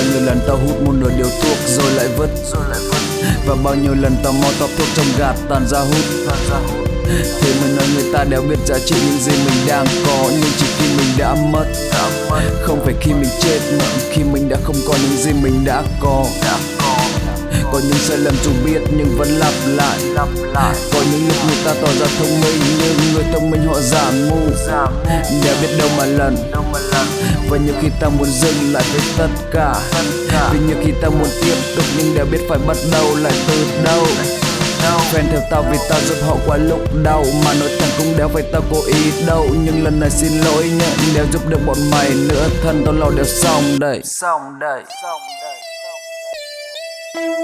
bao nhiêu lần tao hút một nửa điều thuốc rồi lại vứt. Rồi lại vứt và bao nhiêu lần tao mò tóc thuốc trong gạt tàn ra hút. Tàn ra hút thế mới nói người ta đều biết giá trị những gì mình đang có, nhưng chỉ khi mình đã mất. Không phải khi mình chết mà khi mình đã không có những gì mình đã có. Có những sai lầm dù biết nhưng vẫn lặp lại. Lặp lại có những lúc người ta tỏ ra thông minh nhưng người thông minh họ giả ngu. Giảm biết đâu mà lần đâu mà lần và nhiều khi ta muốn dừng lại với tất cả. Vì nhiều khi ta muốn tiếp tục nhưng đều biết phải bắt đầu lại từ đâu. Đâu Fan theo tao vì tao giúp họ qua lúc đau Mà nói thẳng cũng đéo phải tao cố ý đâu. Nhưng lần này xin lỗi nhé, Đéo giúp được bọn mày nữa. Thân tao lo đều xong đây. Xong đây xong đây xong đây.